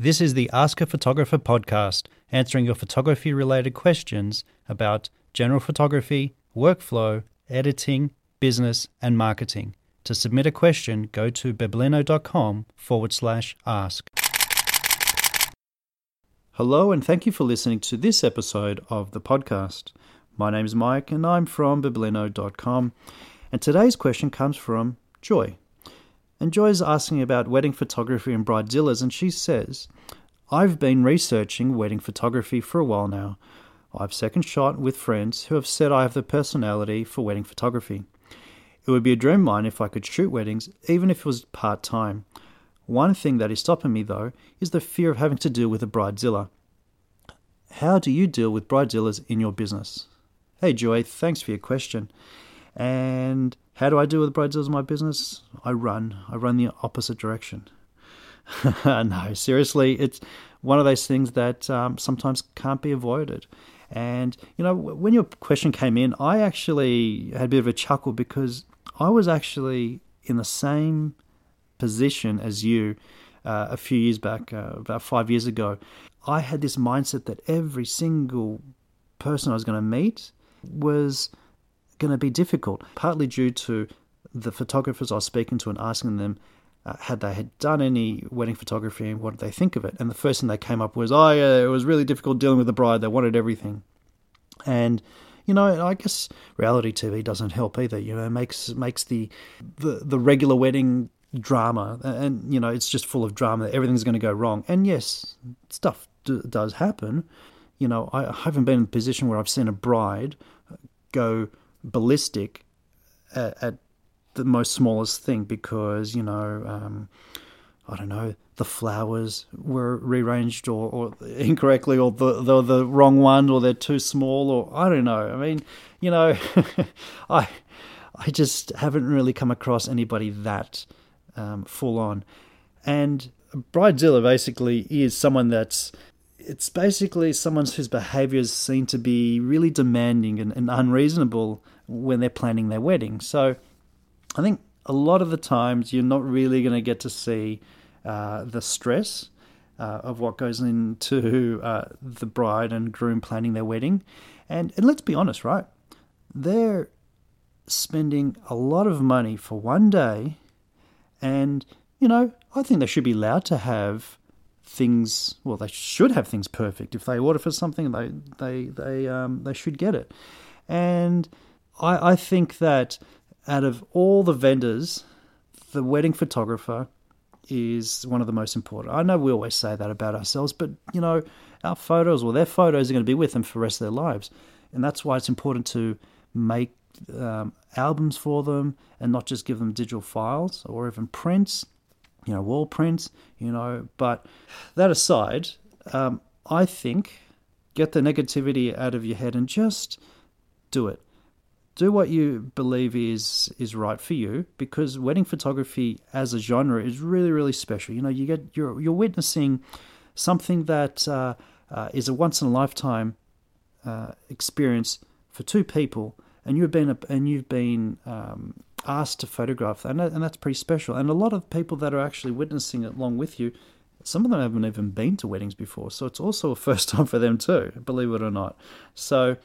This is the Ask a Photographer podcast, answering your photography related questions about general photography, workflow, editing, business, and marketing. To submit a question, go to beblino.com forward slash ask. Hello, and thank you for listening to this episode of the podcast. My name is Mike, and I'm from beblino.com. And today's question comes from Joy. And Joy's asking about wedding photography and bridezillas, and she says, I've been researching wedding photography for a while now. I've second shot with friends who have said I have the personality for wedding photography. It would be a dream of mine if I could shoot weddings, even if it was part time. One thing that is stopping me, though, is the fear of having to deal with a bridezilla. How do you deal with bridezillas in your business? Hey, Joy, thanks for your question. And how do I deal with bridezillas in my business? I run. I run the opposite direction. no, seriously, it's one of those things that um, sometimes can't be avoided. And, you know, when your question came in, I actually had a bit of a chuckle because I was actually in the same position as you uh, a few years back, uh, about five years ago. I had this mindset that every single person I was going to meet was going to be difficult, partly due to the photographers I was speaking to and asking them uh, had they had done any wedding photography and what did they think of it. And the first thing they came up was, oh, yeah, it was really difficult dealing with the bride. They wanted everything. And you know, I guess reality TV doesn't help either. You know, makes makes the the the regular wedding drama, and you know, it's just full of drama. Everything's going to go wrong. And yes, stuff d- does happen. You know, I haven't been in a position where I've seen a bride go ballistic at, at the most smallest thing because you know um, I don't know the flowers were rearranged or, or incorrectly or the, the the wrong one or they're too small or I don't know. I mean you know I I just haven't really come across anybody that um, full on. And bridezilla basically is someone that's it's basically someone whose behaviors seem to be really demanding and, and unreasonable when they're planning their wedding. So I think a lot of the times you're not really going to get to see uh, the stress uh, of what goes into uh, the bride and groom planning their wedding. And, and let's be honest, right? They're spending a lot of money for one day. And, you know, I think they should be allowed to have things well they should have things perfect. If they order for something they they they um they should get it. And i i think that out of all the vendors the wedding photographer is one of the most important. I know we always say that about ourselves but you know our photos or their photos are going to be with them for the rest of their lives. And that's why it's important to make um, albums for them and not just give them digital files or even prints you know, wall prints, you know. But that aside, um, I think get the negativity out of your head and just do it. Do what you believe is is right for you, because wedding photography as a genre is really really special. You know, you get you're you're witnessing something that uh, uh, is a once in a lifetime uh, experience for two people, and you've been and you've been um, asked to photograph, and, and that's pretty special. And a lot of people that are actually witnessing it along with you, some of them haven't even been to weddings before, so it's also a first time for them too, believe it or not. So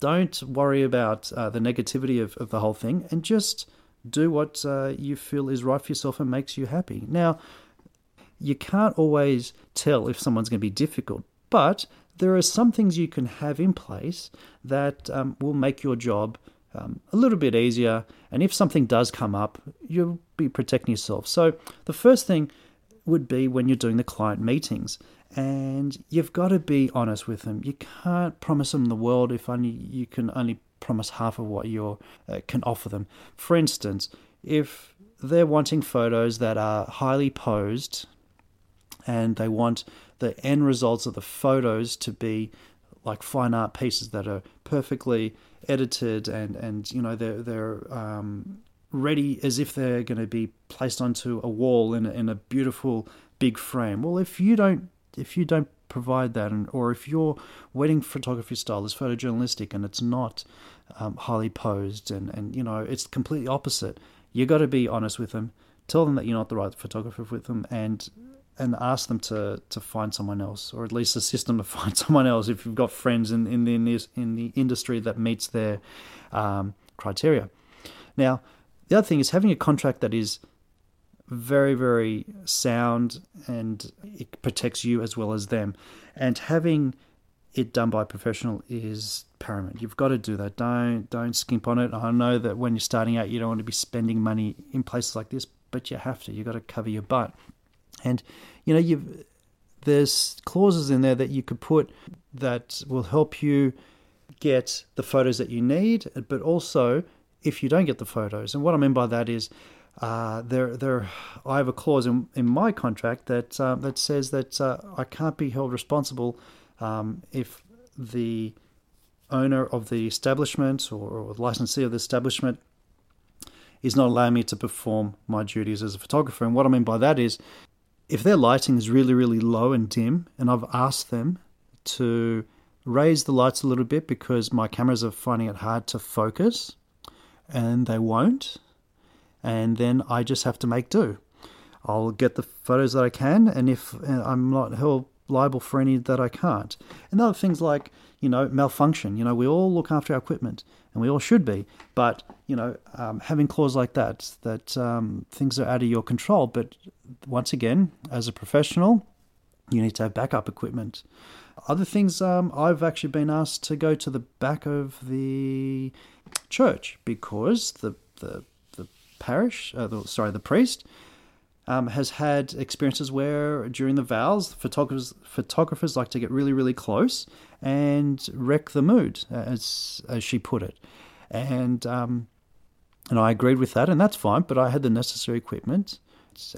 don't worry about uh, the negativity of, of the whole thing, and just do what uh, you feel is right for yourself and makes you happy. Now, you can't always tell if someone's going to be difficult, but there are some things you can have in place that um, will make your job um, a little bit easier. And if something does come up, you'll be protecting yourself. So the first thing would be when you're doing the client meetings. And you've got to be honest with them. You can't promise them the world if only you can only promise half of what you uh, can offer them. For instance, if they're wanting photos that are highly posed and they want the end results of the photos to be like fine art pieces that are perfectly edited and and you know they're they're um, ready as if they're going to be placed onto a wall in a, in a beautiful big frame. Well, if you don't if you don't provide that, and, or if your wedding photography style is photojournalistic and it's not um, highly posed and and you know it's completely opposite, you got to be honest with them. Tell them that you're not the right photographer with them, and and ask them to to find someone else, or at least assist them to find someone else if you've got friends in in the in the industry that meets their um, criteria. Now, the other thing is having a contract that is very very sound and it protects you as well as them, and having it done by a professional is paramount. You've got to do that. Don't don't skimp on it. I know that when you're starting out, you don't want to be spending money in places like this, but you have to. You've got to cover your butt. And you know, you've there's clauses in there that you could put that will help you get the photos that you need, but also if you don't get the photos. And what I mean by that is, uh, there, there, I have a clause in, in my contract that uh, that says that uh, I can't be held responsible um, if the owner of the establishment or, or licensee of the establishment is not allowing me to perform my duties as a photographer. And what I mean by that is if their lighting is really, really low and dim, and I've asked them to raise the lights a little bit because my cameras are finding it hard to focus, and they won't, and then I just have to make do. I'll get the photos that I can, and if I'm not held liable for any that I can't. And other things like, you know, malfunction. You know, we all look after our equipment, and we all should be. But you know, um, having clauses like that, that um, things are out of your control. But once again, as a professional, you need to have backup equipment. Other things, um, I've actually been asked to go to the back of the church because the the, the parish, uh, the, sorry, the priest um, has had experiences where during the vows, photographers photographers like to get really really close and wreck the mood, as as she put it, and um, and I agreed with that, and that's fine. But I had the necessary equipment,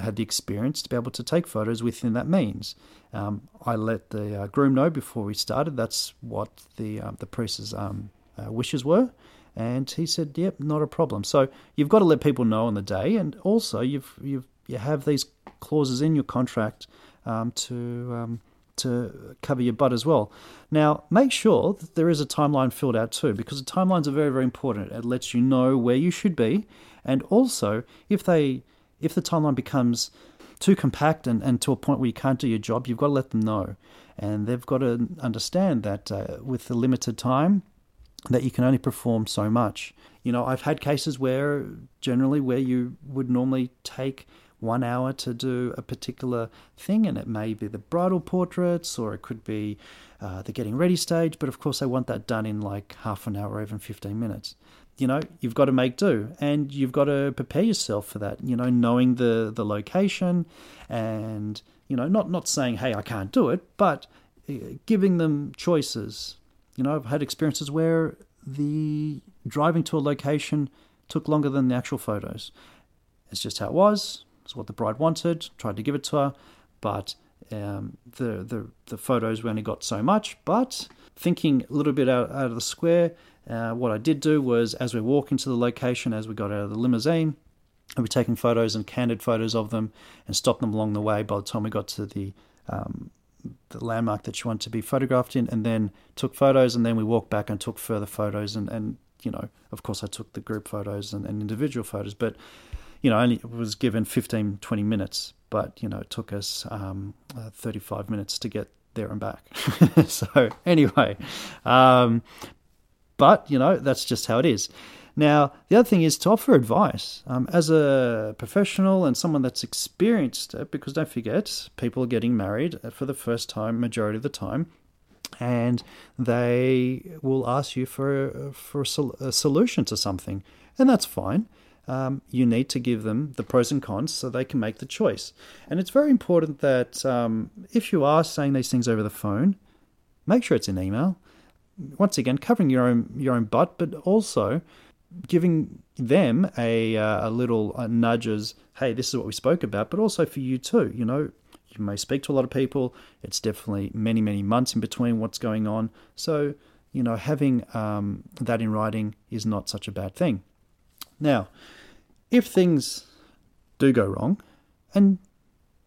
had the experience to be able to take photos within that means. Um, I let the uh, groom know before we started. That's what the uh, the priest's um, uh, wishes were. And he said, "Yep, not a problem." So you've got to let people know on the day, and also you've you've you have these clauses in your contract um, to um, to cover your butt as well. Now, make sure that there is a timeline filled out too, because the timelines are very, very important. It lets you know where you should be, and also if they if the timeline becomes too compact and, and to a point where you can't do your job, you've got to let them know, and they've got to understand that uh, with the limited time, that you can only perform so much. You know, I've had cases where generally where you would normally take one hour to do a particular thing, and it may be the bridal portraits or it could be uh, the getting ready stage. But of course, I want that done in like half an hour or even 15 minutes. You know, you've got to make do and you've got to prepare yourself for that, you know, knowing the, the location and, you know, not, not saying, hey, I can't do it, but uh, giving them choices. You know, I've had experiences where the driving to a location took longer than the actual photos. It's just how it was. It's what the bride wanted. Tried to give it to her, but um, the, the the photos we only got so much. But thinking a little bit out, out of the square, uh, what I did do was as we walk into the location, as we got out of the limousine, I be taking photos and candid photos of them and stopped them along the way. By the time we got to the um, the landmark that you want to be photographed in, and then took photos, and then we walked back and took further photos, and, and you know, of course, I took the group photos and, and individual photos, but you know, only was given 15, 20 minutes, but, you know, it took us um, uh, 35 minutes to get there and back. so, anyway, um, but, you know, that's just how it is. Now, the other thing is to offer advice um, as a professional and someone that's experienced it, because don't forget, people are getting married for the first time, majority of the time, and they will ask you for for a, sol- a solution to something, and that's fine um, you need to give them the pros and cons so they can make the choice. And it's very important that um, if you are saying these things over the phone, make sure it's in email. Once again, covering your own your own butt, but also giving them a uh, a little uh, nudges. Hey, this is what we spoke about, but also for you too. You know, you may speak to a lot of people. It's definitely many many months in between what's going on. So you know, having um, that in writing is not such a bad thing. Now, if things do go wrong, and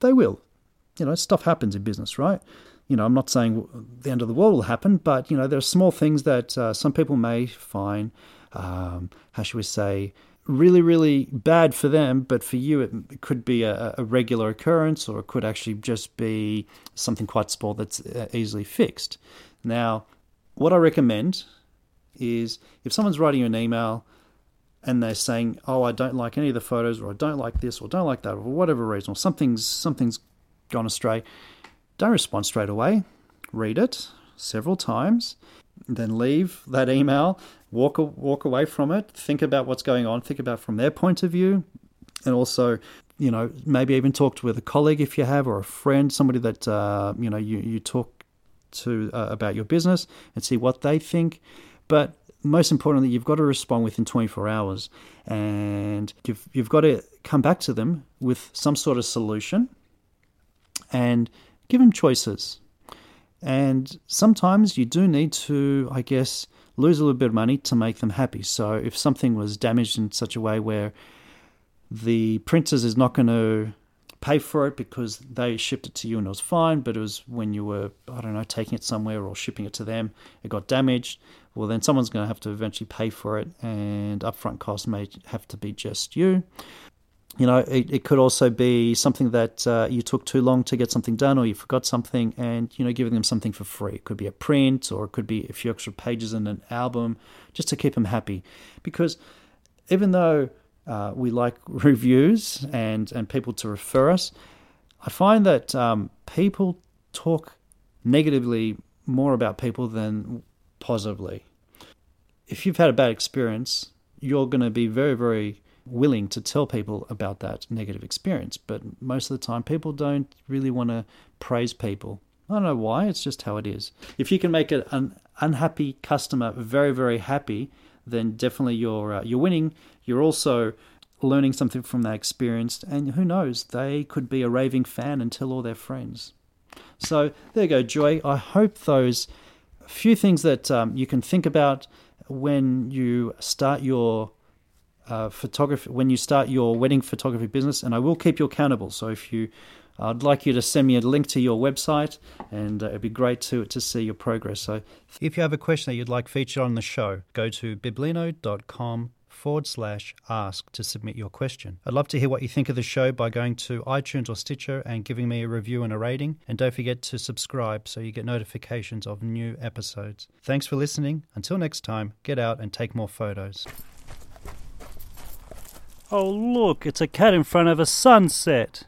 they will, you know, stuff happens in business, right? You know, I'm not saying the end of the world will happen, but, you know, there are small things that uh, some people may find, um, how should we say, really, really bad for them, but for you, it, could be a, a, regular occurrence or it could actually just be something quite small that's uh, easily fixed. Now, what I recommend is if someone's writing you an email and they're saying, "Oh, I don't like any of the photos, or I don't like this, or don't like that, or whatever reason, or something's something's gone astray," don't respond straight away. Read it several times, then leave that email, walk walk away from it, think about what's going on, think about from their point of view, and also, you know, maybe even talk to with a colleague if you have, or a friend, somebody that uh, you know you you talk to uh, about your business and see what they think. But most importantly, you've got to respond within 24 hours, and you've you've got to come back to them with some sort of solution, and give them choices. And sometimes you do need to, I guess, lose a little bit of money to make them happy. So if something was damaged in such a way where the printers is not going to pay for it because they shipped it to you and it was fine, but it was when you were, I don't know, taking it somewhere or shipping it to them, it got damaged. Well, then someone's going to have to eventually pay for it, and upfront costs may have to be just you. You know, it, it could also be something that uh, you took too long to get something done, or you forgot something, and you know, giving them something for free. It could be a print, or it could be a few extra pages in an album, just to keep them happy. Because even though uh, we like reviews and, and people to refer us. I find that um, people talk negatively more about people than positively. If you've had a bad experience, you're going to be very, very willing to tell people about that negative experience. But most of the time, people don't really want to praise people. I don't know why, it's just how it is. If you can make an unhappy customer very, very happy, then definitely you're uh, you're winning. You're also learning something from that experience, and who knows, they could be a raving fan and tell all their friends. So there you go, Joy. I hope those few things that um, you can think about when you start your uh, photography, when you start your wedding photography business, and I will keep you accountable. So if you I'd like you to send me a link to your website, and uh, it'd be great to to see your progress. So, if you have a question that you'd like featured on the show, go to beblino.com forward slash ask to submit your question. I'd love to hear what you think of the show by going to iTunes or Stitcher and giving me a review and a rating. And don't forget to subscribe so you get notifications of new episodes. Thanks for listening. Until next time, get out and take more photos. Oh, look, it's a cat in front of a sunset.